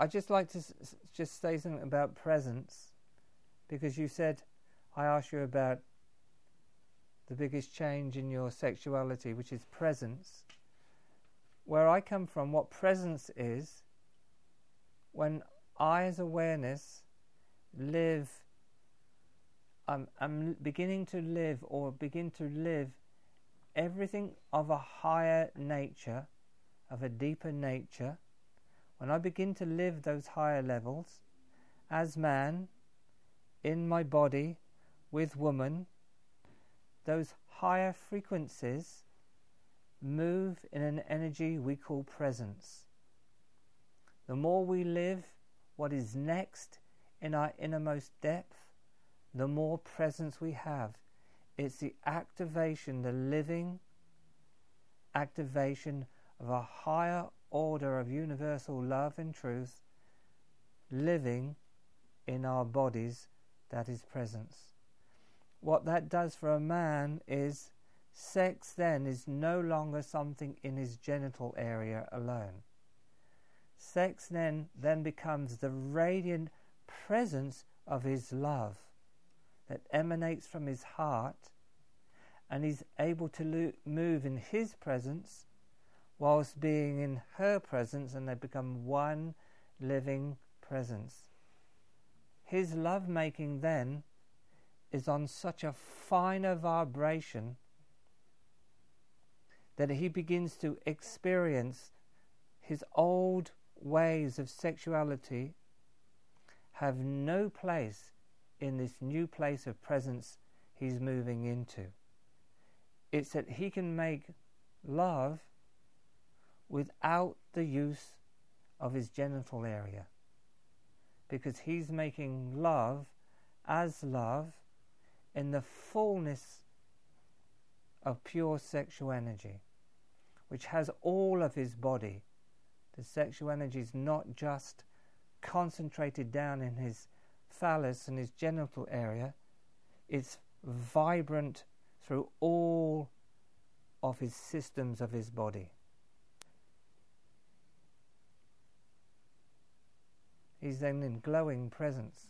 I'd just like to s- just say something about presence because you said I asked you about the biggest change in your sexuality, which is presence. Where I come from, what presence is, when I, as awareness, live, I'm, I'm beginning to live or begin to live everything of a higher nature, of a deeper nature, when I begin to live those higher levels as man, in my body, with woman, those higher frequencies move in an energy we call presence. The more we live what is next in our innermost depth, the more presence we have. It's the activation, the living activation of a higher order of universal love and truth living in our bodies that is presence. What that does for a man is sex then is no longer something in his genital area alone. Sex then then becomes the radiant presence of his love that emanates from his heart and he's able to lo- move in his presence whilst being in her presence and they become one living presence. His love making then is on such a finer vibration that he begins to experience his old ways of sexuality have no place in this new place of presence he's moving into. It's that he can make love without the use of his genital area. Because he's making love as love in the fullness of pure sexual energy, which has all of his body. The sexual energy is not just concentrated down in his phallus and his genital area, it's vibrant through all of his systems of his body. He's then in glowing presence.